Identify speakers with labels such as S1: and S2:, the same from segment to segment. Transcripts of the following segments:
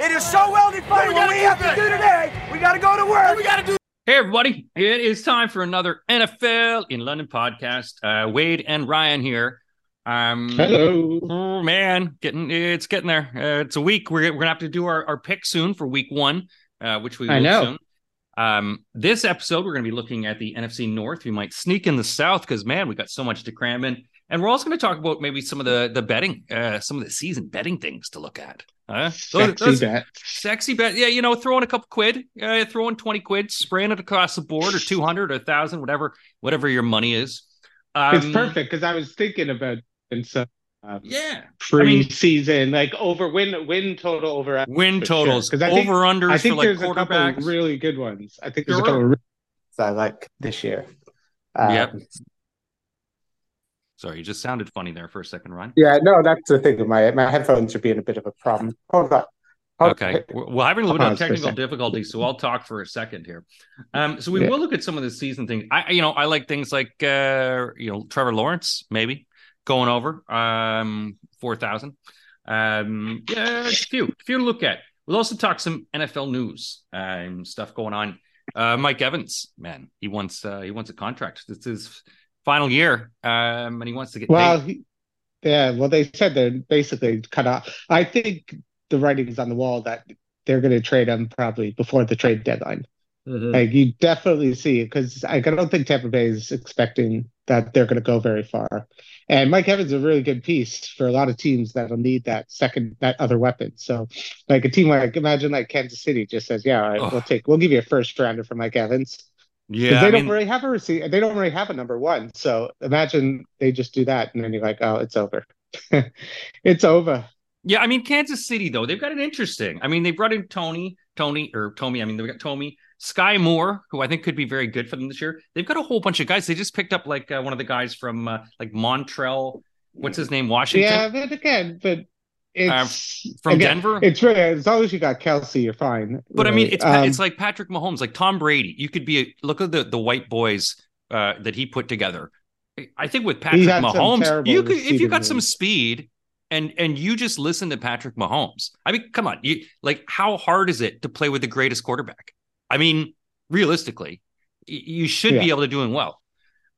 S1: It is so well defined. What we have to do today, we got to go to work. We got to do.
S2: Hey, everybody. It is time for another NFL in London podcast. Uh, Wade and Ryan here. Um,
S3: Hello.
S2: Oh, man, getting it's getting there. Uh, it's a week. We're, we're gonna have to do our, our pick soon for week one, uh, which we will
S3: I know.
S2: soon. Um, this episode, we're gonna be looking at the NFC North. We might sneak in the South because man, we got so much to cram in, and we're also gonna talk about maybe some of the the betting, uh, some of the season betting things to look at. Uh, those-
S3: Sexy
S2: those-
S3: bet.
S2: Sexy bet. Yeah, you know, throwing a couple quid, uh, throwing 20 quid, spraying it across the board or 200 or 1000, whatever, whatever your money is. Um,
S3: it's perfect because I was thinking about and so um,
S2: Yeah.
S3: pre-season like over win win total over
S2: Win
S3: sure.
S2: totals,
S3: 'Cause I think-
S2: over unders
S3: I
S2: for
S3: think
S2: like
S3: there's a couple really good ones. I think there's
S2: Sure.
S3: a couple of really I like this year. Um,
S2: Yep. Sorry, you just sounded funny there for a second, Ryan.
S3: Yeah, no, that's the thing. My my headphones are being a bit of a problem. Hold on. Hold-
S2: Okay. We're we're having a little bit of technical difficulties, so I'll talk for a second here. Um, so we
S3: Yeah.
S2: will look at some of the season things. I, you know, I like things like, uh, you know, Trevor Lawrence, maybe going over, um, 4,000. Um, yeah, a few, a few to look at. We'll also talk some NFL news, um, stuff going on. Uh, Mike Evans, man, he wants, uh, he wants a contract. This is final year, um, and he wants to get
S3: Well,
S2: paid.
S3: he- yeah, well, they said they're basically cut off. I think the writing's on the wall that they're going to trade him probably before the trade deadline.
S2: Mhm.
S3: Like you definitely see because I don't think Tampa Bay is expecting that they're going to go very far. And Mike Evans is a really good piece for a lot of teams that'll need that second, that other weapon. So, like a team like imagine like Kansas City just says, "Yeah, all right,
S2: Ugh.
S3: we'll take, we'll give you a first rounder for Mike Evans."
S2: Yeah,
S3: they
S2: I
S3: don't
S2: mean,
S3: really have a receiver. They don't really have a number one. So imagine they just do that, and then you're like, "Oh, it's over. it's over."
S2: Yeah, I mean Kansas City though they've got it interesting. I mean they brought in Toney, Toney or Tommy. I mean they've got Tommy, Skyy Moore, who I think could be very good for them this year. They've got a whole bunch of guys. They just picked up like uh, one of the guys from uh, like Montreal. What's his name? Washington
S3: Yeah, but again, but it's
S2: from
S3: again,
S2: Denver.
S3: It's really as long as you got Kelce, you're fine.
S2: but I mean it's
S3: Um,
S2: it's like Patrick Mahomes, like Tom Brady. You could be a look at the the white boys uh, that he put together. I think with Patrick Mahomes, you could if you got some speed and and you just listen to Patrick Mahomes. I mean, come on, you like how hard is it to play with the greatest quarterback? I mean, realistically, you should be able to doing well.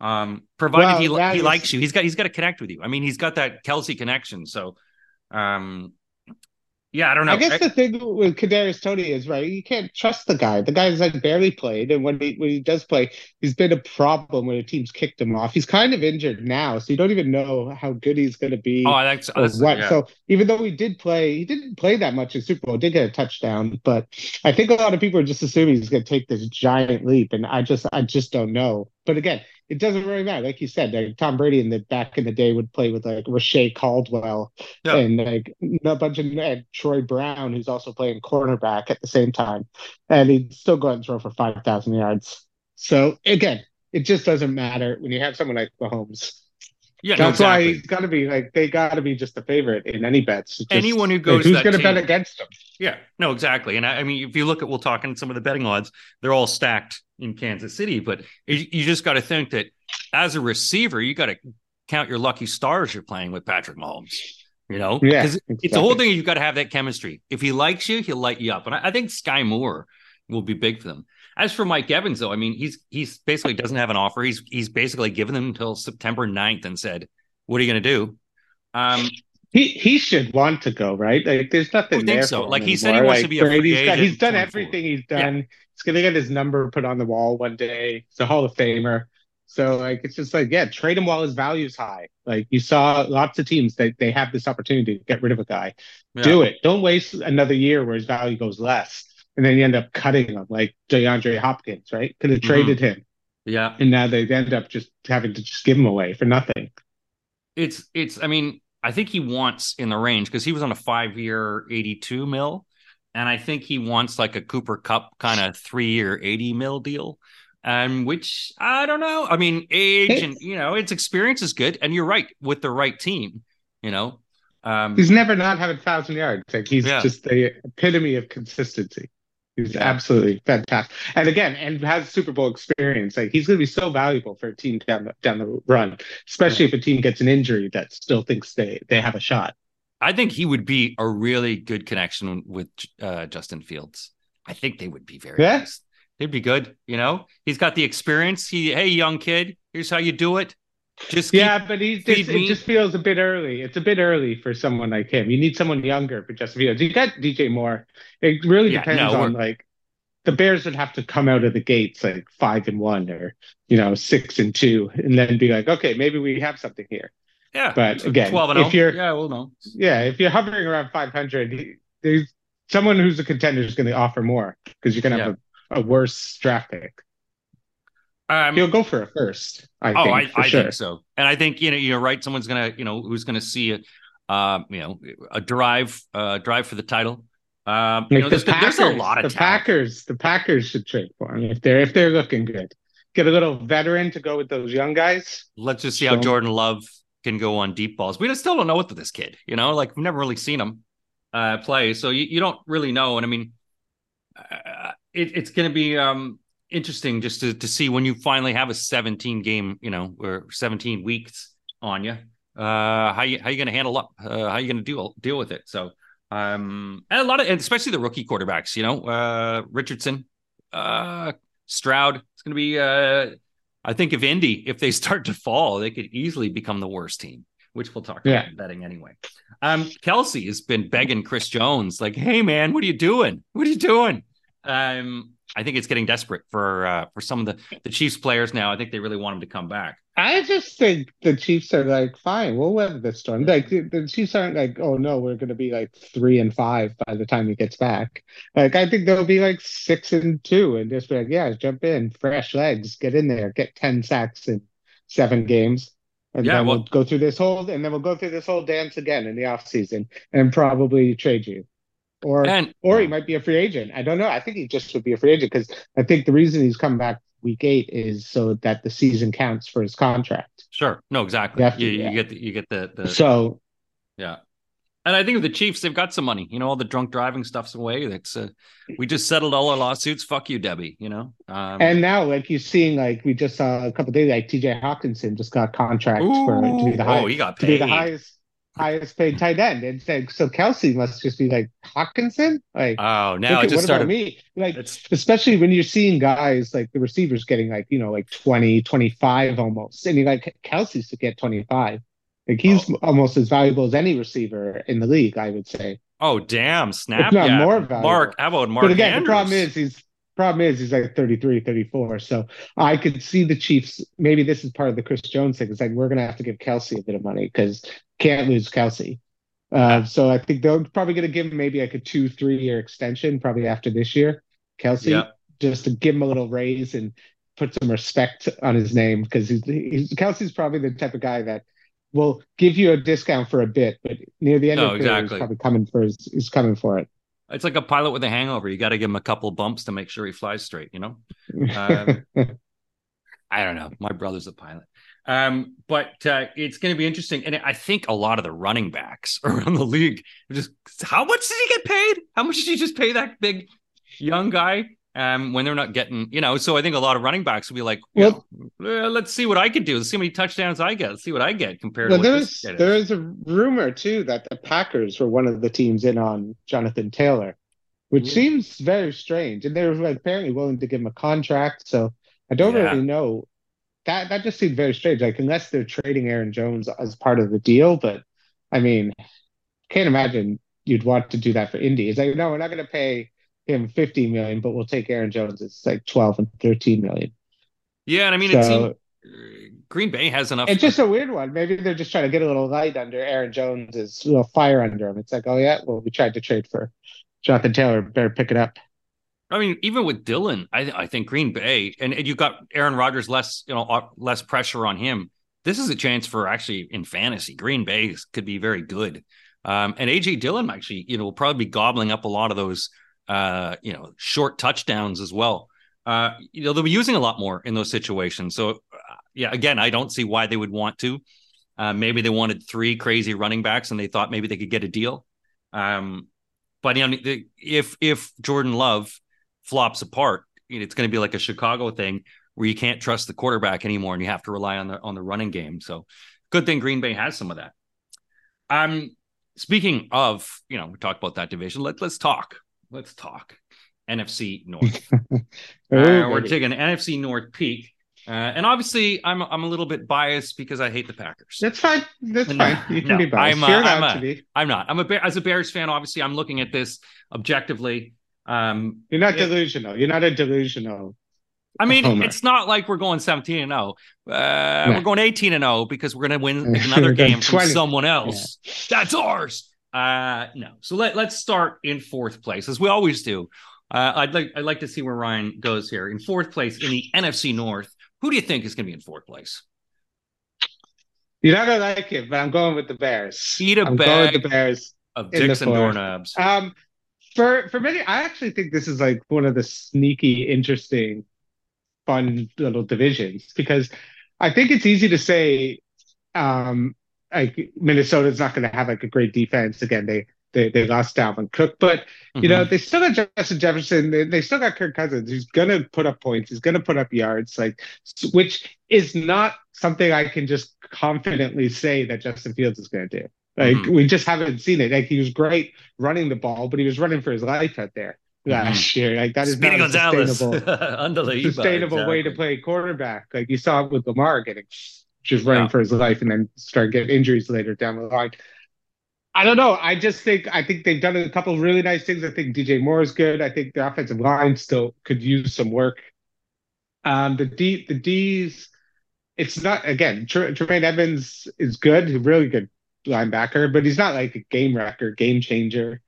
S2: Um, provided
S3: Well,
S2: he he
S3: is-
S2: likes you, he's got he's got to connect with you. I mean, he's got that Kelce connection. So, um, yeah, I don't know.
S3: I guess the thing with Kadarius Toney is right. You can't trust the guy. The guy's like barely played, and when he when he does play, he's been a problem when the team's kicked him off. He's kind of injured now, so you don't even know how good he's going to be.
S2: oh, that's, that's
S3: what.
S2: yeah.
S3: So even though he did play, he didn't play that much in Super Bowl. Did get a touchdown, but I think a lot of people are just assuming he's going to take this giant leap, and I just I just don't know. But again, it doesn't really matter. Like you said, like Tom Brady in the back in the day would play with like Reche Caldwell
S2: Yeah.
S3: and like a bunch of Troy Brown, who's also playing cornerback at the same time, and he'd still go out and throw for five thousand yards. So again, it just doesn't matter when you have someone like Mahomes.
S2: Yeah, no,
S3: That's why he's got to be like they got to be just a favorite in any bets. Just,
S2: Anyone who
S3: like,
S2: goes
S3: who's going to bet against them?
S2: Yeah, no, exactly. And I, I mean, if you look at, we'll talk in some of the betting odds, they're all stacked in Kansas City, but you, you just got to think that as a receiver, you got to count your lucky stars you're playing with Patrick Mahomes. You know,
S3: Yeah,
S2: 'Cause it's the whole thing. You've got to have that chemistry. If he likes you, he'll light you up. And I, I think Skyy Moore will be big for them. As for Mike Evans, though, I mean, he's he's basically doesn't have an offer. He's he's basically given them until September 9th and said, "What are you going to do?" Um,
S3: He he should want to go right. Like there's nothing there.
S2: so. Like, he said he wants to be a free
S3: Brady's got- He's done
S2: going
S3: everything he's
S2: Yeah.
S3: done. He's gonna get his number put on the wall one day. He's a Hall of Famer. So like it's just like yeah, trade him while his value's high. Like you saw lots of teams that they have this opportunity to get rid of a guy.
S2: yeah.
S3: Do it. Don't waste another year where his value goes less. And then you end up cutting him like DeAndre Hopkins, right? Could have
S2: Mhm.
S3: traded him.
S2: Yeah.
S3: And now they end up just having to just give him away for nothing.
S2: It's it's I mean, I think he wants in the range because he was on a five year 82 mil. And I think he wants like a Cooper Kupp kind of three year 80 mil deal. Um, which I don't know. I mean, age and you know, its experience is good. And you're right, with the right team, you know. Um
S3: He's never not had a thousand yards. Like he's
S2: Yeah.
S3: just the epitome of consistency. He's absolutely fantastic. And again, and has Super Bowl experience. Like he's going to be so valuable for a team down the down the run, especially if a team gets an injury that still thinks they they have a shot.
S2: I think he would be a really good connection with uh, Justin Fields. I think they would be very
S3: Yeah.
S2: nice. They'd be good. You know, he's got the experience. He, hey, young kid, here's how you do it. Just keep,
S3: Yeah, but he's just, it just feels a bit early. It's a bit early for someone like him. You need someone younger for Justin Fields. You got DJ Moore. It really
S2: Yeah,
S3: depends
S2: no,
S3: on like the Bears would have to come out of the gates like five and one or you know six and two, and then be like, okay, maybe we have something here.
S2: yeah.
S3: but again,
S2: 12 and
S3: if
S2: oh.
S3: you're-
S2: yeah, we'll know.
S3: Yeah, if you're hovering around 500, there's someone who's a contender is going to offer more because you're going to have a, a worse draft pick.
S2: Um,
S3: He'll go for a first, I
S2: oh,
S3: think,
S2: I,
S3: for
S2: I
S3: sure.
S2: think so. And I think you know you're right. Someone's gonna you know who's gonna see it. uh, you know a drive uh, drive for the title. Um, you know,
S3: the
S2: there's, there's a lot of
S3: the
S2: talent.
S3: Packers, the Packers should trade for him if they're if they're looking good. Get a little veteran to go with those young guys.
S2: Let's just see how Jordan Love can go on deep balls. We just still don't know what with this kid. You know, like we've never really seen him uh, play, so you, you don't really know. And I mean, uh, it, it's going to be um, interesting just to to see when you finally have a 17 game, you know, or 17 weeks on you. Uh, how you how you going to handle up? Uh, how you going to deal deal with it? So. Um, and a lot of, and especially the rookie quarterbacks, you know, uh, Richardson, uh, Stroud. It's going to be, uh, I think if Indy, if they start to fall, they could easily become the worst team, which we'll talk
S3: Yeah.
S2: about in betting anyway. Um, Kelce has been begging Chris Jones, like, "Hey man, what are you doing? What are you doing?" Um, I think it's getting desperate for uh, for some of the the Chiefs players now. I think they really want him to come back.
S3: I just think the Chiefs are like, fine, we'll weather this storm. Like the, the Chiefs aren't like, oh no, we're going to be like three and five by the time he gets back. Like I think they'll be like six and two and just be like, yeah, jump in, fresh legs, get in there, get ten sacks in seven games. And
S2: Yeah,
S3: then
S2: well-
S3: we'll go through this whole and then we'll go through this whole dance again in the offseason and probably trade you. Or
S2: And
S3: or he might be a free agent. I don't know. I think he just would be a free agent because I think the reason he's come back week eight is so that the season counts for his contract.
S2: sure, no, exactly.
S3: You
S2: you,
S3: yeah.
S2: get the, you get the the
S3: So
S2: Yeah. And I think with the Chiefs, they've got some money. You know, all the drunk driving stuff's away. That's uh, we just settled all our lawsuits. Fuck you, Debbie. You know. Um,
S3: and now like you're seeing like we just saw a couple days like TJ Hockenson just got contract for to be the highest.
S2: oh, he got
S3: to be
S2: paid.
S3: the highest highest paid tight end. And so, so Kelce must just be like Hockenson. Like
S2: Oh, now it just
S3: what
S2: started.
S3: about me? Like
S2: It's
S3: especially when you're seeing guys like the receivers getting like, you know, like 20, 25 almost. And you're like, Kelce's to get 25. Like he's
S2: Oh.
S3: almost as valuable as any receiver in the league, I would say.
S2: oh damn, snap.
S3: If not
S2: yeah.
S3: more valuable.
S2: Mark, how about Mark?
S3: but again,
S2: Andrews?
S3: the problem is he's problem is he's like 33, 34. So I could see the Chiefs. Maybe this is part of the Chris Jones thing. It's like we're gonna have to give Kelce a bit of money because can't lose Kelce. Uh, so I think they're probably gonna give him maybe like a two, three year extension, probably after this year. Kelce,
S2: Yeah.
S3: just to give him a little raise and put some respect on his name because he's, he's Kelce's probably the type of guy that will give you a discount for a bit, but near the end
S2: No,
S3: of the
S2: exactly.
S3: he's probably coming for his, he's coming for it.
S2: It's like a pilot with a hangover. You got to give him a couple bumps to make sure he flies straight. You know. Um, I don't know. My brother's a pilot. Um, but uh, it's going to be interesting, and I think a lot of the running backs around the league just how much did he get paid? How much did you just pay that big young guy? Um, when they're not getting, you know, so I think a lot of running backs will be like,
S3: Well-
S2: well, let's see what I can do. Let's see how many touchdowns I get. Let's see what I get compared
S3: Well,
S2: to what
S3: there's
S2: this kid is.
S3: there is a rumor too that the Packers were one of the teams in on Jonathan Taylor, which
S2: Yeah.
S3: seems very strange. And they were apparently willing to give him a contract. So I don't
S2: Yeah.
S3: really know. That that just seemed very strange. Like unless they're trading Aaron Jones as part of the deal, but I mean, can't imagine you'd want to do that for Indy. It's like, no, we're not going to pay him 50 million, but we'll take Aaron Jones. It's like 12 and 13 million.
S2: Yeah, and I mean, it seemed uh, Green Bay has enough.
S3: It's just a weird one. Maybe they're just trying to get a little light under Aaron Jones's little fire under him. It's like, oh yeah, well we tried to trade for Jonathan Taylor. Better pick it up.
S2: I mean, even with Dillon, I, I think Green Bay and, and you got Aaron Rodgers less, you know, uh, less pressure on him. This is a chance for actually in fantasy. Green Bay could be very good. Um, and AJ Dillon actually, you know, will probably be gobbling up a lot of those, uh, you know, short touchdowns as well. Uh, you know, they'll be using a lot more in those situations. So, uh, yeah, again, I don't see why they would want to. Uh, maybe they wanted three crazy running backs and they thought maybe they could get a deal. Um, but you know, if if Jordan Love flops apart, it's going to be like a Chicago thing where you can't trust the quarterback anymore and you have to rely on the on the running game. So good thing Green Bay has some of that. Um, speaking of, you know, we talked about that division. Let, let's talk. Let's talk NFC North. uh, we're taking NFC North peak. Uh, and obviously, I'm I'm a little bit biased because I hate the Packers.
S3: That's fine. That's no, fine. You can no, be biased.
S2: I'm, uh, I'm, a, I'm, not. I'm a as a Bears fan. Obviously, I'm looking at this objectively. Um,
S3: You're not it, delusional. You're not a delusional.
S2: I mean, homer. it's not like we're going 17 and 0. Uh, no. We're going 18 and 0 because we're going to win another game from someone else. Yeah. That's ours. Uh, no. So let let's start in fourth place as we always do. Uh, I'd like I'd like to see where Ryan goes here in fourth place in the NFC North. Who do you think is going to be in fourth place?
S3: You're not gonna like it, but I'm going with the Bears.
S2: Eat a
S3: I'm
S2: bag
S3: with the Bears
S2: of dicks and doorknobs.
S3: Um, for for many, I actually think this is like one of the sneaky, interesting, fun little divisions because I think it's easy to say, um, like Minnesota's not going to have like a great defense again. They they they lost Dalvin Cook, but you mm-hmm. know they still got Justin Jefferson. They, they still got Kirk Cousins. He's gonna put up points. He's gonna put up yards. Like which is not something I can just confidently say that Justin Fields is gonna do. Like mm-hmm. we just haven't seen it. Like he was great running the ball, but he was running for his life out there last mm-hmm. year. Like that is Speedy not a sustainable, sustainable exactly. way to play quarterback. Like you saw it with Lamar getting just running yeah. for his life and then start getting injuries later down the line. I don't know. I just think I think they've done a couple really nice things. I think DJ Moore is good. I think the offensive line still could use some work. Um, the D the D's, it's not again. Tremaine Edmunds is good, really good linebacker, but he's not like a game wrecker, game changer.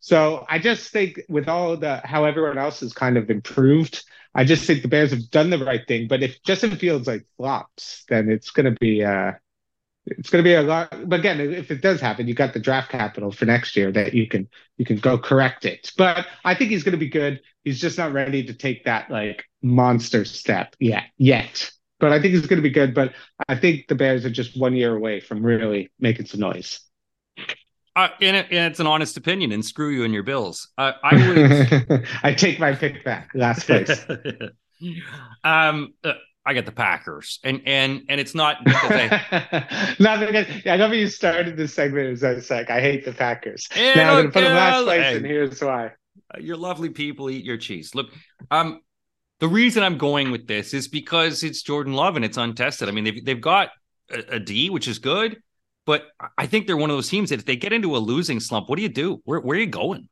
S3: So I just think with all the how everyone else has kind of improved, I just think the Bears have done the right thing. But if Justin Fields like flops, then it's going to be uh, it's going to be a lot. But again, if it does happen, you got the draft capital for next year that you can you can go correct it. But I think he's going to be good. He's just not ready to take that like monster step yet. Yet, but I think he's going to be good. But I think the Bears are just one year away from really making some noise.
S2: Uh, and, it, and, it's an honest opinion, and screw you and your bills. Uh, I would.
S3: I take my pick back. Last place.
S2: um, uh, I get the Packers, and and and it's not because
S3: I. not because I know you started this segment as like I hate the Packers. And now I'm gonna put them last place, hey, and here's why.
S2: Uh, your lovely people eat your cheese. Look, um, the reason I'm going with this is because it's Jordan Love and it's untested. I mean, they've they've got a, a D, which is good, but I think they're one of those teams that if they get into a losing slump, what do you do? Where where are you going?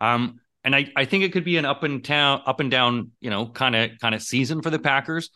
S2: Um, and I, I think it could be an up and down, up and down, you know, kind of kind of season for the Packers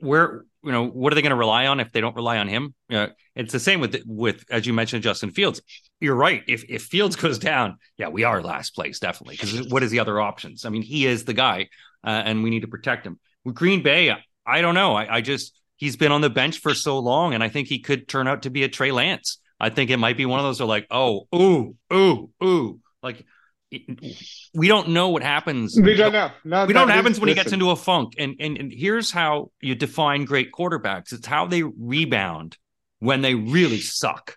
S2: where you know what are they going to rely on if they don't rely on him? You know, it's the same with with as you mentioned Justin Fields. You're right. If if Fields goes down, yeah, we are last place definitely because what is the other options? I mean, he is the guy, uh, and we need to protect him. With Green Bay, I don't know. I, I just he's been on the bench for so long, and I think he could turn out to be a Trey Lance. I think it might be one of those are like, oh, ooh, ooh, ooh, like we don't know what happens.
S3: We don't know.
S2: No, we don't know what happens when listen. he gets into a funk. And, and and here's how you define great quarterbacks. It's how they rebound when they really suck.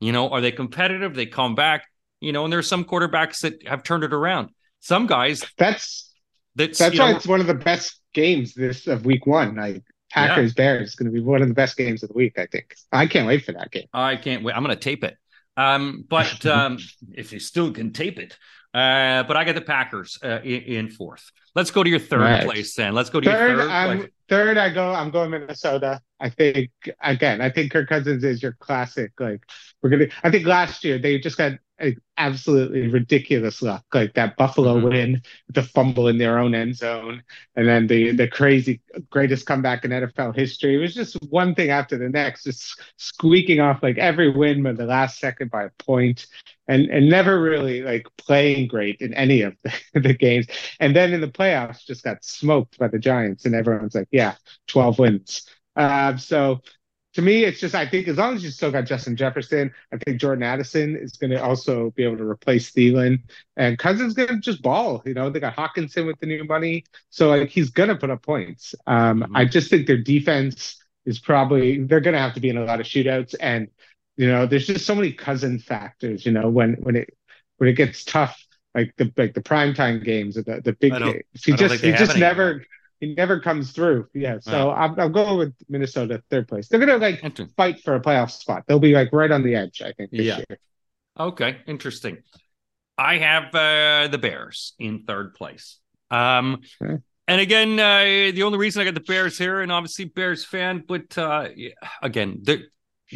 S2: You know, are they competitive? They come back. You know, and there's some quarterbacks that have turned it around. Some guys.
S3: That's that's that's why know, it's one of the best games this of week one. Like Packers yeah. Bears is going to be one of the best games of the week. I think. I can't wait for that game.
S2: I can't wait. I'm going to tape it. Um, but um, if you still can tape it, uh, but I got the Packers uh, in, in, fourth. Let's go to your third right. place then. Let's go to third, your 3rd
S3: third, I go. I'm going Minnesota. I think again. I think Kirk Cousins is your classic. Like we're gonna. I think last year they just got absolutely ridiculous luck, like that Buffalo mm-hmm. win, the fumble in their own end zone, and then the the crazy greatest comeback in NFL history. It was just one thing after the next, just squeaking off like every win by the last second by a point, and and never really like playing great in any of the, the games. And then in the playoffs, just got smoked by the Giants, and everyone's like, yeah, twelve wins. Uh, so to me, it's just I think as long as you still got Justin Jefferson, I think Jordan Addison is going to also be able to replace Thielen, and Cousins going to just ball. You know, they got Hockenson with the new money, so like he's going to put up points. Um, mm-hmm. I just think their defense is probably they're going to have to be in a lot of shootouts, and you know, there's just so many cousin factors. You know, when when it when it gets tough, like the like the primetime games or the the big games, he just he just never he never comes through. Yeah, so wow. I'm, I'm going with Minnesota third place. They're gonna like fight for a playoff spot. They'll be like right on the edge, I think.
S2: yeah.
S3: Year.
S2: Okay, interesting. I have uh, the Bears in third place. Um,
S3: Okay.
S2: And again, uh, the only reason I got the Bears here, and obviously Bears fan, but uh, again, the,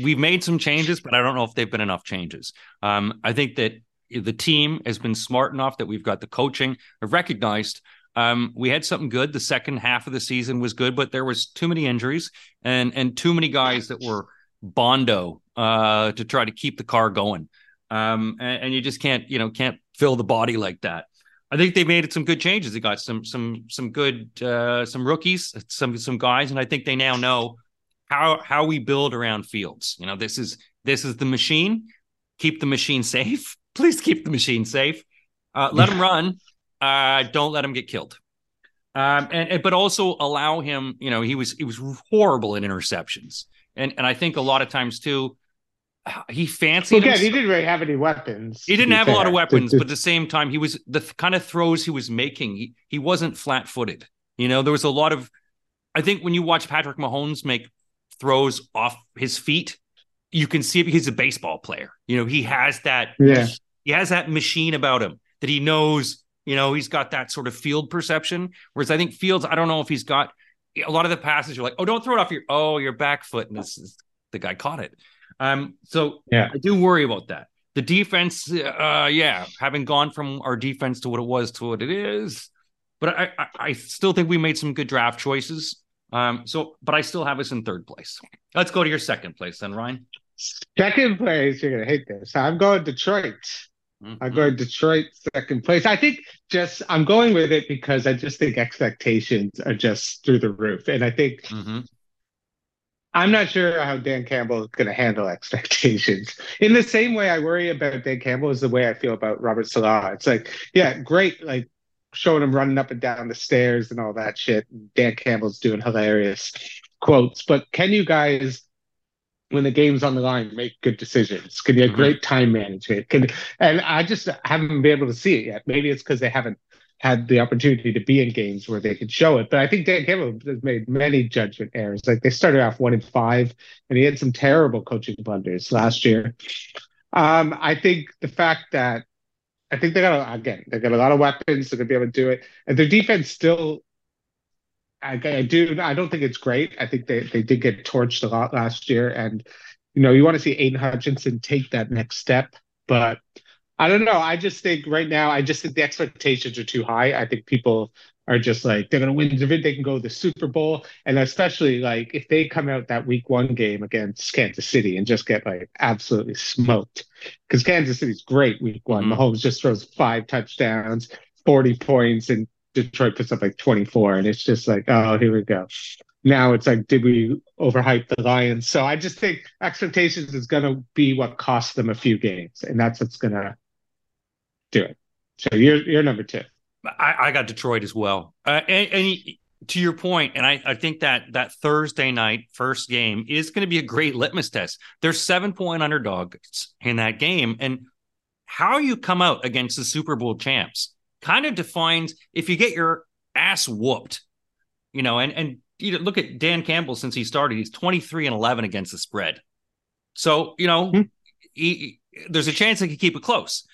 S2: we've made some changes, but I don't know if they've been enough changes. Um, I think that the team has been smart enough that we've got the coaching recognized. Um, we had something good. The second half of the season was good, but there was too many injuries and and too many guys that were bondo uh, to try to keep the car going. Um, and, and you just can't, you know, can't fill the body like that. I think they made some good changes. They got some some some good uh, some rookies, some some guys, and I think they now know how how we build around fields. You know, this is this is the machine. Keep the machine safe. Please keep the machine safe. Uh, let him run. Uh, don't let him get killed. Um, and, and but also allow him. You know, he was he was horrible in interceptions, and and I think a lot of times too, he fancied.
S3: Again,
S2: himself-
S3: he didn't really have any weapons.
S2: he didn't have a lot of weapons, but at the same time, he was the th- kind of throws he was making. He he wasn't flat footed. You know, there was a lot of. I think when you watch Patrick Mahomes make throws off his feet, you can see he's a baseball player. You know, he has that.
S3: Yeah.
S2: He has that machine about him that he knows. You know, he's got that sort of field perception. Whereas I think Fields, I don't know if he's got a lot of the passes. You're like, oh, don't throw it off your oh your back foot, and this is the guy caught it. Um, so
S3: Yeah.
S2: I do worry about that. The defense, uh, yeah, having gone from our defense to what it was to what it is, but I, I, I still think we made some good draft choices. Um, so, but I still have us in third place. Let's go to your second place then, Ryan.
S3: Second place, you're gonna hate this. I'm going Detroit. I'm
S2: Mhm.
S3: going Detroit second place. I think just I'm going with it because I just think expectations are just through the roof, and I think
S2: Mhm.
S3: I'm not sure how Dan Campbell is going to handle expectations. In the same way, I worry about Dan Campbell is the way I feel about Robert Saleh. It's like, yeah, great, like showing him running up and down the stairs and all that shit. Dan Campbell's doing hilarious quotes, but can you guys, when the game's on the line, make good decisions? Can you have
S2: Mhm.
S3: great time management? Can and I just haven't been able to see it yet. Maybe it's because they haven't had the opportunity to be in games where they could show it. But I think Dan Campbell has made many judgment errors. Like they started off one in five, and he had some terrible coaching blunders last year. Um, I think the fact that I think they got a, again they got a lot of weapons. They're gonna be able to do it, and their defense still. I, I do. I don't think it's great. I think they they did get torched a lot last year, and you know you want to see Aidan Hutchinson take that next step, but I don't know. I just think right now, I just think the expectations are too high. I think people are just like they're going to win the They can go to the Super Bowl, and especially like if they come out that Week One game against Kansas City and just get like absolutely smoked, because Kansas City's great Week One.
S2: Mhm.
S3: Mahomes just throws five touchdowns, forty points, and Detroit puts up like twenty four, and it's just like, oh, here we go. Now it's like, did we overhype the Lions? So I just think expectations is going to be what costs them a few games, and that's what's going to do it. So you're you're number two.
S2: I, I got Detroit as well. Uh, and, and to your point, and I, I think that that Thursday night first game is going to be a great litmus test. There's seven point underdogs in that game, and how you come out against the Super Bowl champs kind of defines if you get your ass whooped, you know. And and you know, look at Dan Campbell since he started; he's 23 and 11 against the spread. So you know,
S3: Hmm.
S2: he, there's a chance they could keep it close,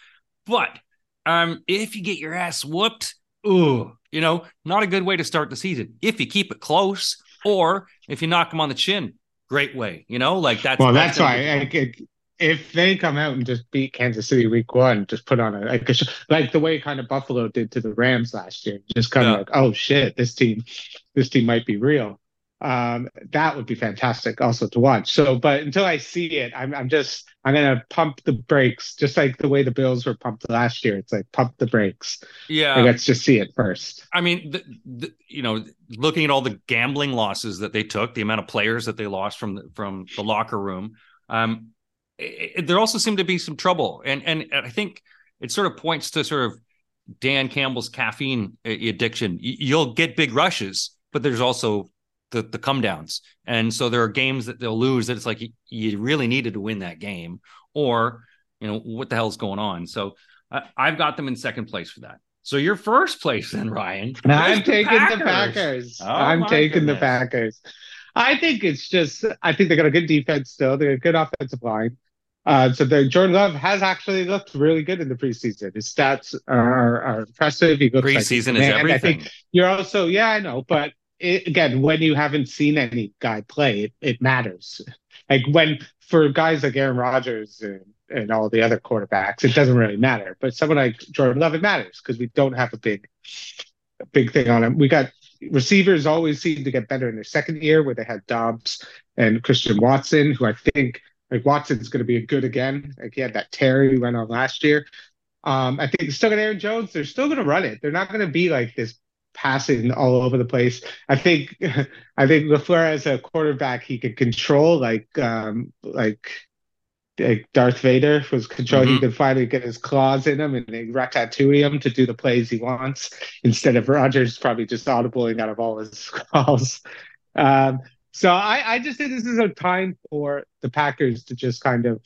S2: but um, if you get your ass whooped, ooh, you know, not a good way to start the season. If you keep it close, or if you knock them on the chin, great way. You know, like that's
S3: Well, that's
S2: gonna
S3: why I, I, if they come out and just beat Kansas City Week One, just put on a like, a like the way kind of Buffalo did to the Rams last year, just kind
S2: Yeah.
S3: of like, oh shit, this team, this team might be real. Um, that would be fantastic also to watch. So, but until I see it, I'm I'm just I'm gonna pump the brakes, just like the way the Bills were pumped last year. It's like pump the brakes.
S2: yeah.
S3: Like, let's just see it first.
S2: I mean, the, the, you know, looking at all the gambling losses that they took, the amount of players that they lost from the, from the locker room, um, it, it- there also seemed to be some trouble, and and I think it sort of points to sort of Dan Campbell's caffeine uh, addiction. You'll get big rushes, but there's also the the come downs, and so there are games that they'll lose that it's like you, really needed to win that game, or you know what the hell's going on. So I, I've got them in second place for that. So your first place then, Ryan.
S3: I'm taking the Packers.
S2: Oh,
S3: I'm taking the. Packers. I think it's just I think they got a good defense still. They got a good offensive line. Uh, so the Jordan Love has actually looked really good in the preseason. His stats are, are impressive. He looks
S2: preseason
S3: like,
S2: is everything. I
S3: think you're also yeah, I know, but it, again, when you haven't seen any guy play, it, it matters. Like when for guys like Aaron Rodgers and, and all the other quarterbacks, it doesn't really matter. But someone like Jordan Love, it matters because we don't have a big, a big thing on him. We got receivers always seem to get better in their second year, where they had Doubs and Christian Watson, who I think like Watson's going to be good again. Like he had that Terry we went on last year. Um, I think they're still got Aaron Jones. They're still going to run it. They're not going to be like this passing all over the place. I think I think Lafleur as a quarterback he could control like um like like Darth Vader was controlling. Mm-hmm. He could finally get his claws in him and they ratatouille him to do the plays he wants instead of Rodgers probably just audibling out of all his calls. Um, so I, I just think this is a time for the Packers to just kind of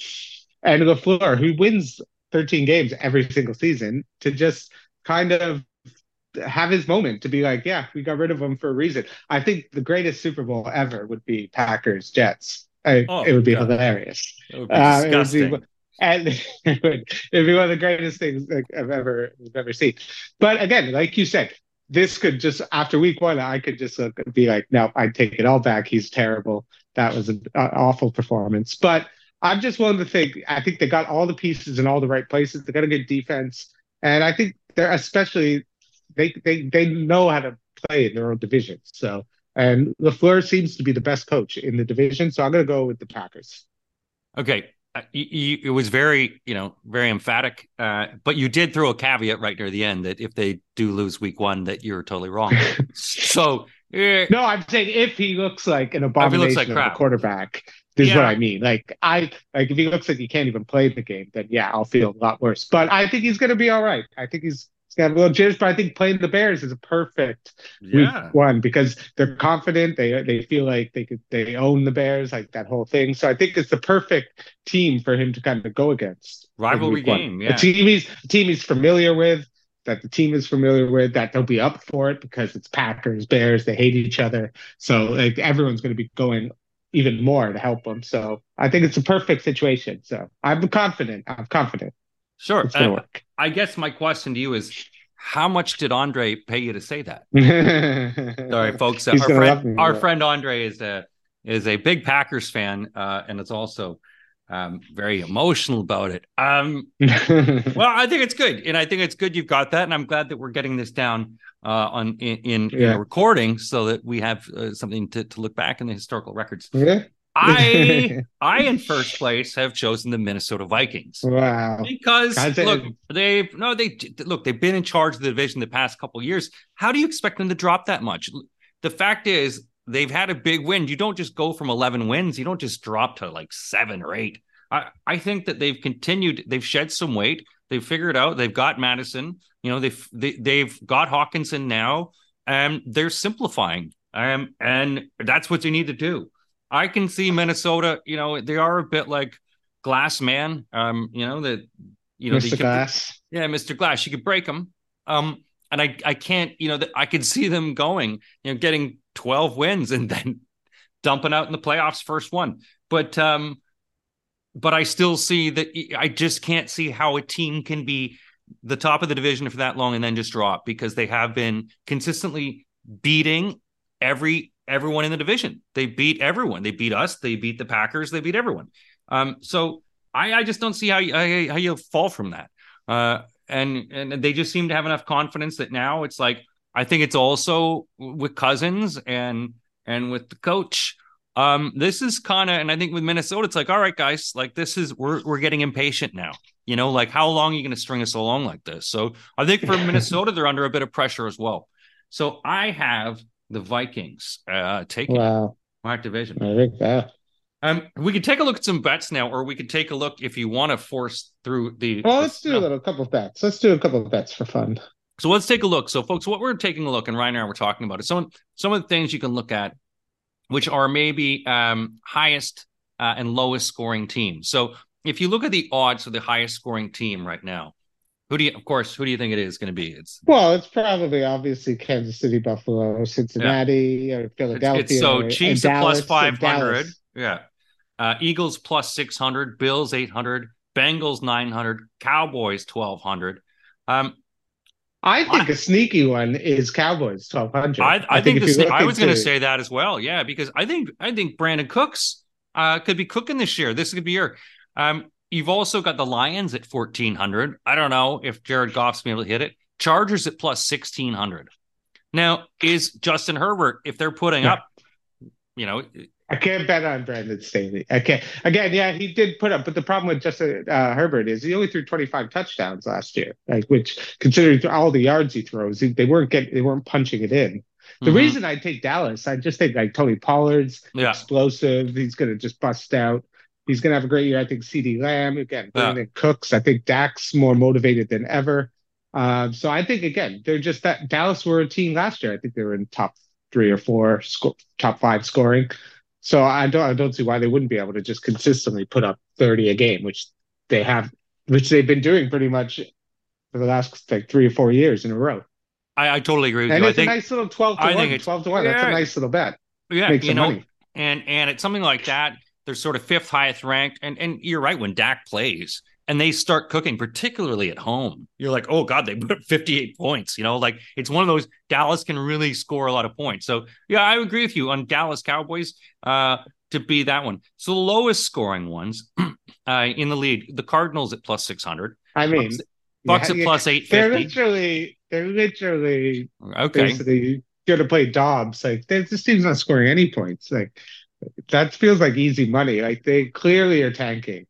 S3: and Lafleur, who wins 13 games every single season, to just kind of have his moment to be like, yeah, we got rid of him for a reason. I think the greatest Super Bowl ever would be Packers Jets. I, oh, it would be God. hilarious.
S2: It would be disgusting. Uh,
S3: and it would it'd be one of the greatest things like I've ever I've ever seen. But again, like you said, this could just after week one, I could just uh, be like, no, I take it all back. He's terrible. That was an uh, awful performance. But I'm just willing to think. I think they got all the pieces in all the right places. They got a good defense, and I think they're especially they they they know how to play in their own division. So and Lafleur seems to be the best coach in the division. So I'm going to go with the Packers.
S2: Okay. Uh, you, it was very, you know, very emphatic, uh, but you did throw a caveat right near the end that if they do lose week one, that you're totally wrong. so
S3: uh, no, I'm saying if he looks like an abomination like of a quarterback, this yeah. is what I mean. Like I like if he looks like he can't even play the game, then yeah, I'll feel a lot worse. But I think he's going to be all right. I think he's little but I think playing the Bears is a perfect yeah. week one because they're confident. They they feel like they could they own the Bears, like that whole thing. So I think it's the perfect team for him to kind of go against.
S2: Rivalry game, yeah.
S3: A team he's a team he's familiar with, that the team is familiar with, that they'll be up for it because it's Packers, Bears, they hate each other. So like everyone's going to be going even more to help them. So I think it's a perfect situation. So I'm confident. I'm confident.
S2: Sure. I guess my question to you is how much did Andre pay you to say that? Sorry, folks. our friend, our friend Andre is a is a big Packers fan, uh, and it's also um, very emotional about it. Um, well, I think it's good, and I think it's good you've got that, and I'm glad that we're getting this down uh, on in in, yeah. in, a recording so that we have uh, something to, to look back in the historical records.
S3: Yeah.
S2: I I in first place have chosen the Minnesota Vikings.
S3: Wow.
S2: Because look, they've no they look, they've been in charge of the division the past couple years. How do you expect them to drop that much? The fact is they've had a big win. You don't just go from 11 wins, you don't just drop to like 7 or 8. I I think that they've continued they've shed some weight. They've figured out they've got Madison, you know, they've they, have they have got Hockenson now. and they're simplifying. Um, and that's what they need to do. I can see Minnesota. You know, they are a bit like Glass Man. Um, you know that you know
S3: Mr. Could, Glass.
S2: Yeah, Mr. Glass. You could break them. Um, and I I can't. You know, I could see them going. You know, getting twelve wins and then dumping out in the playoffs first one. But um, but I still see that. I just can't see how a team can be the top of the division for that long and then just drop because they have been consistently beating every everyone in the division. They beat everyone. They beat us. They beat the Packers. They beat everyone. Um, so I, I just don't see how you, how you fall from that. Uh, and and they just seem to have enough confidence that now it's like I think it's also with Cousins and and with the coach. Um, this is kind of, and I think with Minnesota, it's like, all right, guys, like this is we're we're getting impatient now. You know, like how long are you going to string us along like this? So I think for Minnesota, they're under a bit of pressure as well. So I have the Vikings uh, taking wow. our division.
S3: I think that.
S2: Um, we could take a look at some bets now, or we could take a look if you want to force through the.
S3: Well, let's do no. a little couple of bets. Let's do a couple of bets for fun.
S2: So let's take a look. So, folks, what we're taking a look, and Ryan and I were talking about is some some of the things you can look at, which are maybe um, highest uh, and lowest scoring teams. So, if you look at the odds for the highest scoring team right now, who do you, of course, who do you think it is going to be? It's
S3: well, it's probably obviously Kansas City, Buffalo, Cincinnati, yeah. or Philadelphia. It's,
S2: it's so Chiefs at plus five hundred. Yeah, Uh, Eagles plus 600, Bills 800, Bengals 900, Cowboys 1200. Um,
S3: I think I, a sneaky one is Cowboys 1200.
S2: I, I, I think, think the, I was going to say that as well. Yeah, because I think I think Brandin Cooks uh, could be cooking this year. This could be your. Um, you've also got the Lions at 1400. I don't know if Jared Goff's been able to hit it. Chargers at plus 1600. Now, is Justin Herbert, if they're putting yeah. up, you know,
S3: I can't bet on Brandon Staley. I can't. Again, yeah, he did put up, but the problem with Justin uh, Herbert is he only threw 25 touchdowns last year, like which, considering all the yards he throws, they weren't getting, they weren't punching it in. The mm-hmm. reason I take Dallas, I just think like Tony Pollard's yeah. explosive. He's going to just bust out. He's going to have a great year. I think CeeDee Lamb again, Brandin yeah. Cooks. I think Dak's more motivated than ever. Um, so I think again, they're just that Dallas were a team last year. I think they were in top three or four, sco- top five scoring. So I don't I don't see why they wouldn't be able to just consistently put up 30 a game, which they have which they've been doing pretty much for the last like three or four years in a row.
S2: I, I totally agree with
S3: and
S2: you.
S3: it's a nice little 12 to I 1, 12 to 1. Yeah, That's a nice little bet.
S2: Yeah, Make you know, money. and and it's something like that. They're sort of fifth highest ranked. And and you're right, when Dak plays, and they start cooking, particularly at home, you're like, oh God, they put 58 points. You know, like it's one of those Dallas can really score a lot of points. So yeah, I agree with you on Dallas Cowboys uh, to be that one. So the lowest scoring ones uh, in the league, the Cardinals at plus 600.
S3: I mean,
S2: Bucks, Bucks yeah, at plus 850.
S3: They're literally, they're literally okay. basically going to play Dobbs. Like this team's not scoring any points. Like that feels like easy money. Like they clearly are tanking.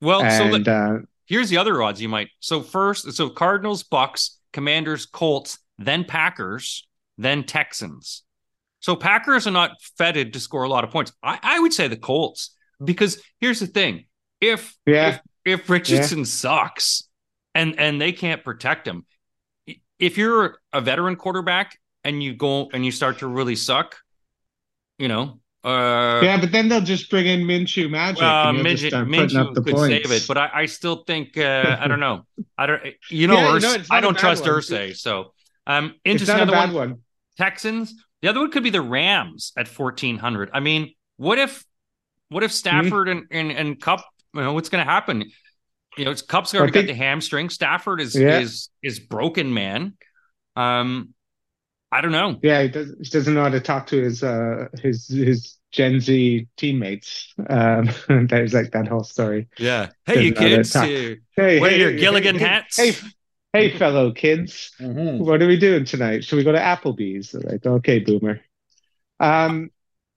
S2: Well, and, so the, uh, here's the other odds you might. So first, so Cardinals, Bucks, Commanders, Colts, then Packers, then Texans. So Packers are not feted to score a lot of points. I, I would say the Colts because here's the thing: if
S3: yeah.
S2: if, if Richardson yeah. sucks and and they can't protect him, if you're a veteran quarterback and you go and you start to really suck, you know, uh,
S3: yeah, but then they'll just bring in Minshew magic.
S2: Uh, Minshew, Minshew could points. save it, but I, I still think uh, I don't know. I don't. You know, yeah, no, I don't trust one. Irsay. So, um, interesting. Another one, one. Texans. The other one could be the Rams at fourteen hundred. I mean, what if, what if Stafford mm-hmm. and, and and Kupp? You know, what's going to happen? You know, it's Kupp's already got to get the hamstring. Stafford is yeah. is is broken, man. Um, I don't know.
S3: Yeah, he, does, he doesn't know how to talk to his uh his his Gen Z teammates. Um, there's like that whole story.
S2: Yeah. Hey, you kids. hey, wear hey, your Gilligan
S3: hey,
S2: hats.
S3: Hey, hey, fellow kids. Mm-hmm. What are we doing tonight? Should we go to Applebee's? like, okay, boomer. Um,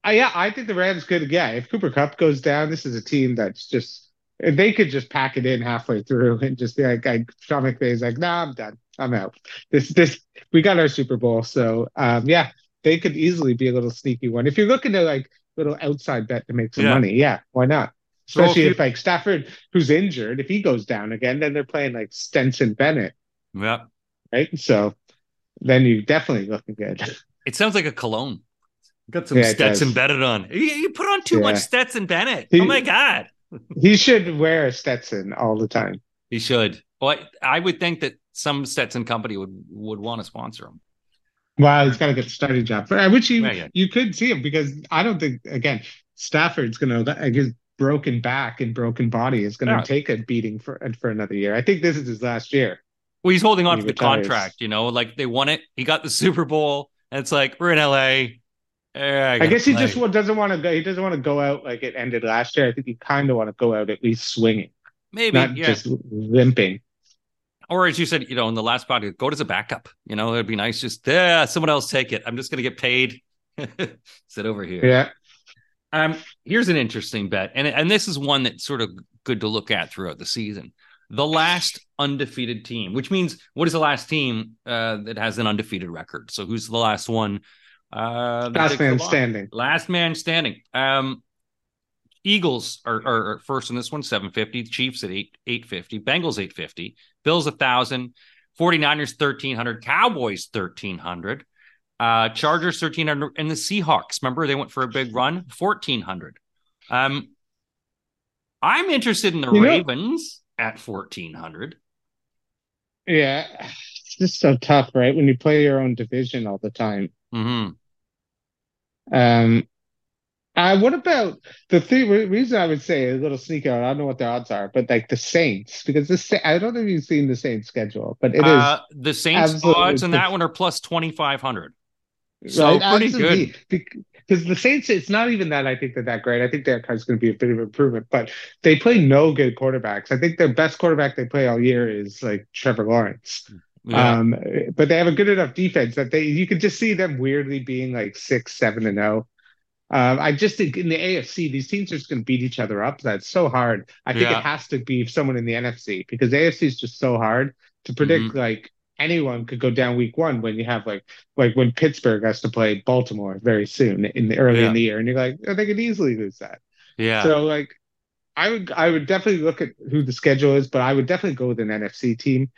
S3: uh, yeah, I think the Rams could. Yeah, if Cooper Kupp goes down, this is a team that's just they could just pack it in halfway through and just be like, like Sean McVay's like, nah, I'm done. I'm out. This this we got our Super Bowl. So um, yeah, they could easily be a little sneaky one. If you're looking to like little outside bet to make some yeah. money, yeah, why not? Especially so if, you, if, like Stafford, who's injured, if he goes down again, then they're playing like Stetson Bennett.
S2: Yeah.
S3: Right. So then you definitely looking good.
S2: It sounds like a cologne. Got some yeah, Stetson Bennett on. You, you, put on too yeah. much Stetson Bennett. He, oh my god.
S3: he should wear a Stetson all the time.
S2: He should. Well, I, I would think that some Stetson company would would want to sponsor him.
S3: Wow, he's got to get the starting job. But I wish you yeah, you could see him because I don't think again Stafford's going to his broken back and broken body is going to yeah. take a beating for for another year. I think this is his last year.
S2: Well, he's holding on to the retires. contract. You know, like they won it. He got the Super Bowl, and it's like we're in LA.
S3: I, I guess he play. just doesn't want to go. He doesn't want to go out like it ended last year. I think he kind of want to go out at least swinging,
S2: maybe
S3: not
S2: yeah.
S3: just limping
S2: or as you said, you know, in the last podcast, go as a backup. You know, it'd be nice just yeah, someone else take it. I'm just gonna get paid. Sit over here.
S3: Yeah.
S2: Um, here's an interesting bet, and and this is one that's sort of good to look at throughout the season. The last undefeated team, which means what is the last team uh, that has an undefeated record? So who's the last one?
S3: Uh, last man standing.
S2: Last man standing. Um, Eagles are, are, first in this one, 750. Chiefs at 8 850. Bengals 850. Bills 1,000. 49ers 1,300. Cowboys 1,300. Uh, Chargers 1,300. And the Seahawks, remember, they went for a big run, 1,400. Um, I'm interested in the you Ravens know, at 1,400.
S3: Yeah. It's just so tough, right? When you play your own division all the time.
S2: Mm-hmm.
S3: Um, Uh, what about the thing? Reason I would say a little sneaky. I don't know what their odds are, but like the Saints, because this I don't know if you've seen the Saints schedule, but it is
S2: uh, the Saints odds in that one are plus twenty five hundred. So right? pretty good.
S3: Because the Saints, it's not even that I think they're that great. I think Derek Carr's going to be a bit of improvement, but they play no good quarterbacks. I think their best quarterback they play all year is like Trevor Lawrence. Yeah. Um, but they have a good enough defense that they you could just see them weirdly being like six, seven, and zero. Um, I just think in the AFC, these teams are just going to beat each other up. That's so hard. I think yeah. it has to be someone in the NFC because the AFC is just so hard to predict. Mm-hmm. Like anyone could go down week one when you have like like when Pittsburgh has to play Baltimore very soon in the early yeah. in the year, and you're like, oh, they could easily lose that.
S2: Yeah.
S3: So like, I would I would definitely look at who the schedule is, but I would definitely go with an NFC team.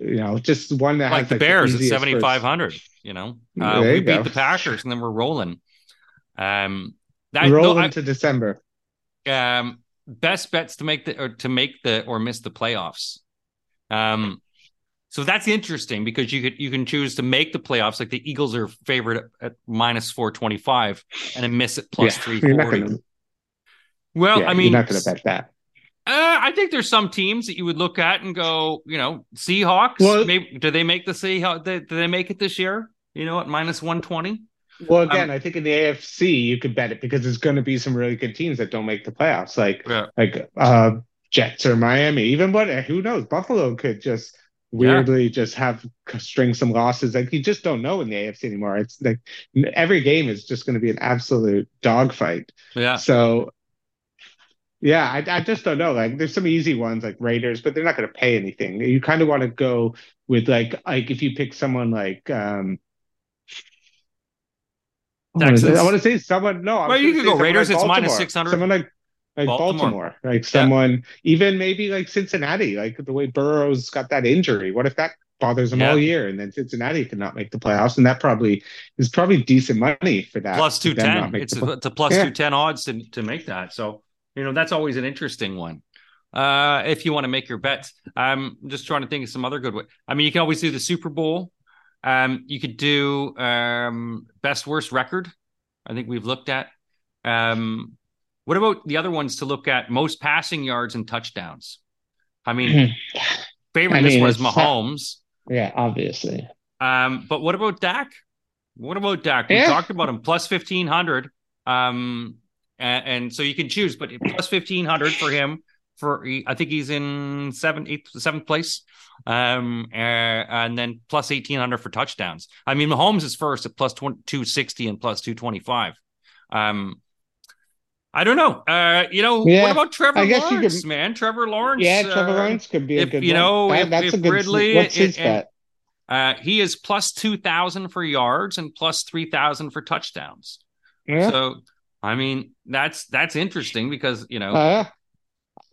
S3: You know, just one that
S2: like
S3: has
S2: the like, Bears the at seventy five hundred. You know, uh, we beat go. the Packers and then we're rolling. Um,
S3: that, rolling no, I, to December.
S2: Um, best bets to make the or to make the or miss the playoffs. Um, so that's interesting because you could you can choose to make the playoffs. Like the Eagles are favored at, at minus four twenty five and then miss it plus yeah, three forty. Well, yeah, I mean,
S3: you're not going to bet that.
S2: Uh, I think there's some teams that you would look at and go, you know, Seahawks. Well, maybe do they make the Seahawks? Do they make it this year? You know, at minus one twenty.
S3: Well, again, um, I think in the AFC you could bet it because there's going to be some really good teams that don't make the playoffs, like yeah. like uh, Jets or Miami. Even what who knows? Buffalo could just weirdly yeah. just have string some losses. Like you just don't know in the AFC anymore. It's like every game is just going to be an absolute dogfight.
S2: Yeah.
S3: So yeah, I, I just don't know. Like there's some easy ones like Raiders, but they're not going to pay anything. You kind of want to go with like like if you pick someone like um Texas. I want to say someone. No,
S2: well, you could go Raiders. Like it's minus six hundred.
S3: Someone like like Baltimore, Baltimore like someone, yeah. even maybe like Cincinnati, like the way Burrow's got that injury. What if that bothers him yeah. all year, and then Cincinnati cannot make the playoffs, and that probably is probably decent money for that.
S2: Plus two ten, it's a, it's a plus yeah. two ten odds to to make that. So you know that's always an interesting one. Uh, if you want to make your bets, I'm just trying to think of some other good way. I mean, you can always do the Super Bowl. Um, you could do um, best worst record. I think we've looked at. Um, what about the other ones to look at? Most passing yards and touchdowns. I mean, favorite I mean, this was Mahomes.
S3: Yeah, obviously.
S2: Um, but what about Dak? What about Dak? We yeah. talked about him plus fifteen hundred. Um, and, and, so you can choose, but plus fifteen hundred for him. For I think he's in seventh, eighth, seventh place. Um, uh, and then plus eighteen hundred for touchdowns. I mean, Mahomes is first at plus two sixty and plus two twenty five. Um, I don't know. Uh, you know, yeah, what about Trevor I guess Lawrence, could, man? Trevor Lawrence.
S3: Yeah, Trevor uh, Lawrence could be a
S2: if,
S3: good
S2: You know,
S3: that,
S2: if,
S3: that's
S2: if
S3: a good,
S2: Ridley,
S3: what's his bet?
S2: Uh, he is plus 2,000 for yards and plus 3,000 for touchdowns. Yeah. So, I mean, that's that's interesting because, you know, uh,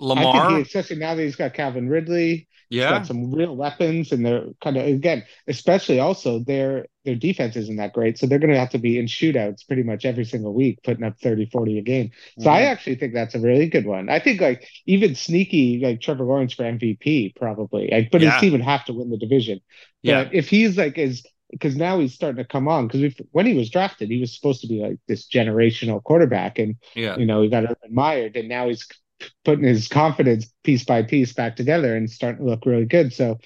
S2: Lamar.
S3: He, especially now that he's got Calvin Ridley, yeah, got some real weapons, and they're kind of again, especially also their their defense isn't that great, so they're going to have to be in shootouts pretty much every single week, putting up 30, 40 a game. So mm-hmm. I actually think that's a really good one. I think like even sneaky like Trevor Lawrence for MVP probably, like, but yeah. his team would have to win the division. Yeah, if he's like as because now he's starting to come on because when he was drafted, he was supposed to be like this generational quarterback, and yeah. you know he got admired, and now he's putting his confidence piece by piece back together and starting to look really good. So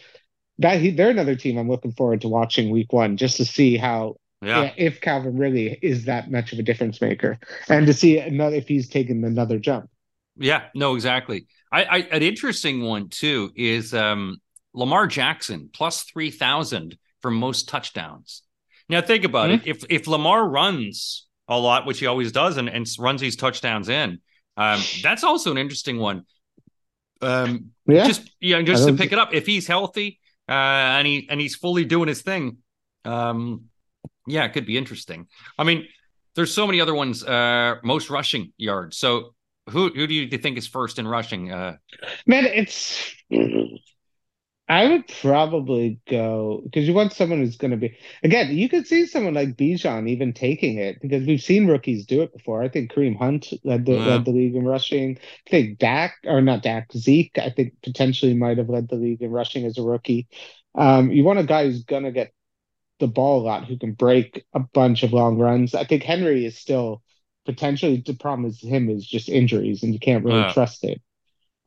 S3: that he, they're another team I'm looking forward to watching week one just to see how yeah. if Calvin really is that much of a difference maker and to see another if he's taken another jump.
S2: Yeah, no, exactly. I, I an interesting one too is um, Lamar Jackson plus three thousand for most touchdowns. Now think about mm-hmm. it. If if Lamar runs a lot, which he always does, and, and runs these touchdowns in, um, that's also an interesting one. Um, yeah, just yeah, just to pick it up. If he's healthy uh, and he and he's fully doing his thing, um, yeah, it could be interesting. I mean, there's so many other ones. Uh, most rushing yards. So who who do you think is first in rushing? Uh,
S3: Man, it's I would probably go because you want someone who's going to be again. You could see someone like Bijan even taking it because we've seen rookies do it before. I think Kareem Hunt led the yeah. led the league in rushing. I think Dak or not Dak Zeke. I think potentially might have led the league in rushing as a rookie. Um, you want a guy who's going to get the ball a lot, who can break a bunch of long runs. I think Henry is still potentially the problem is him is just injuries, and you can't really
S2: Uh.
S3: trust it.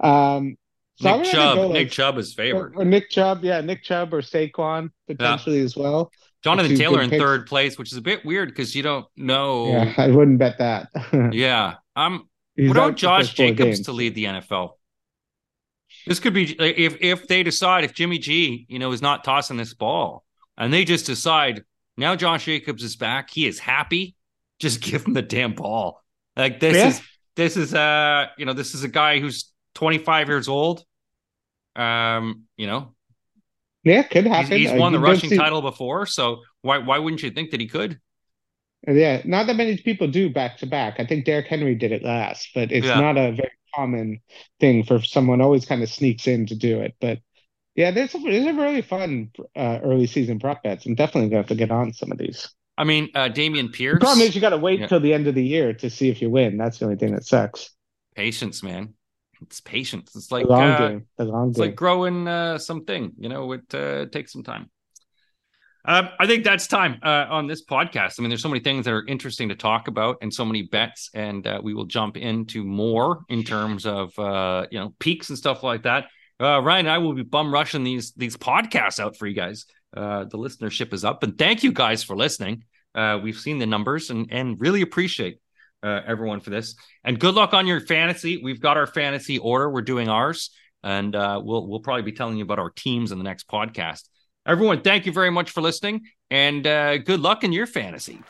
S3: Um, so
S2: Nick Chubb.
S3: go,
S2: Nick Chubb is
S3: or,
S2: favored.
S3: or Nick Chubb, yeah, Nick Chubb or Saquon potentially as well.
S2: Jonathan Taylor in
S3: picks.
S2: third place, which is a bit weird because you don't know.
S3: Yeah, I wouldn't bet that.
S2: Yeah. Um.
S3: He's
S2: what about Josh Jacobs
S3: games.
S2: to lead the NFL? This could be if if they decide if Jimmy G, you know, is not tossing this ball, and they just decide now Josh Jacobs is back, he is happy. Just give him the damn ball. Like this
S3: Yeah.
S2: is this is uh you know this is a guy who's 25 years old. Um, you know,
S3: Yeah, could
S2: he's,
S3: happen.
S2: he's
S3: Uh,
S2: won the rushing
S3: see-
S2: title before, so why why wouldn't you think that he could?
S3: Yeah, not that many people do back to back. I think Derrick Henry did it last, but it's
S2: Yeah.
S3: not a very common thing for someone always kind of sneaks in to do it. But yeah, there's a, there's a really fun uh, early season prop bets. I'm definitely going to have to get on some of these.
S2: I mean, uh Dameon
S3: The
S2: Pierce.
S3: problem is you got to wait
S2: Yeah.
S3: till the end of the year to see if you win. That's the only thing that sucks.
S2: patience, man. It's patience. It's
S3: The
S2: like
S3: long
S2: uh,
S3: game. The long
S2: It's
S3: game.
S2: like growing uh, something, you know, it uh, takes some time. Um, I think that's time uh, on this podcast. I mean, there's so many things that are interesting to talk about and so many bets, and uh, we will jump into more in terms of, uh, you know, peaks and stuff like that. Uh, Ryan and I will be bum rushing these these podcasts out for you guys. Uh, the listenership is up, and thank you guys for listening. Uh, we've seen the numbers and and really appreciate uh, everyone for this. And good luck on your fantasy. We've got our fantasy order. We're doing ours, and uh, we'll we'll probably be telling you about our teams in the next podcast. Everyone, thank you very much for listening, and uh, good luck in your fantasy.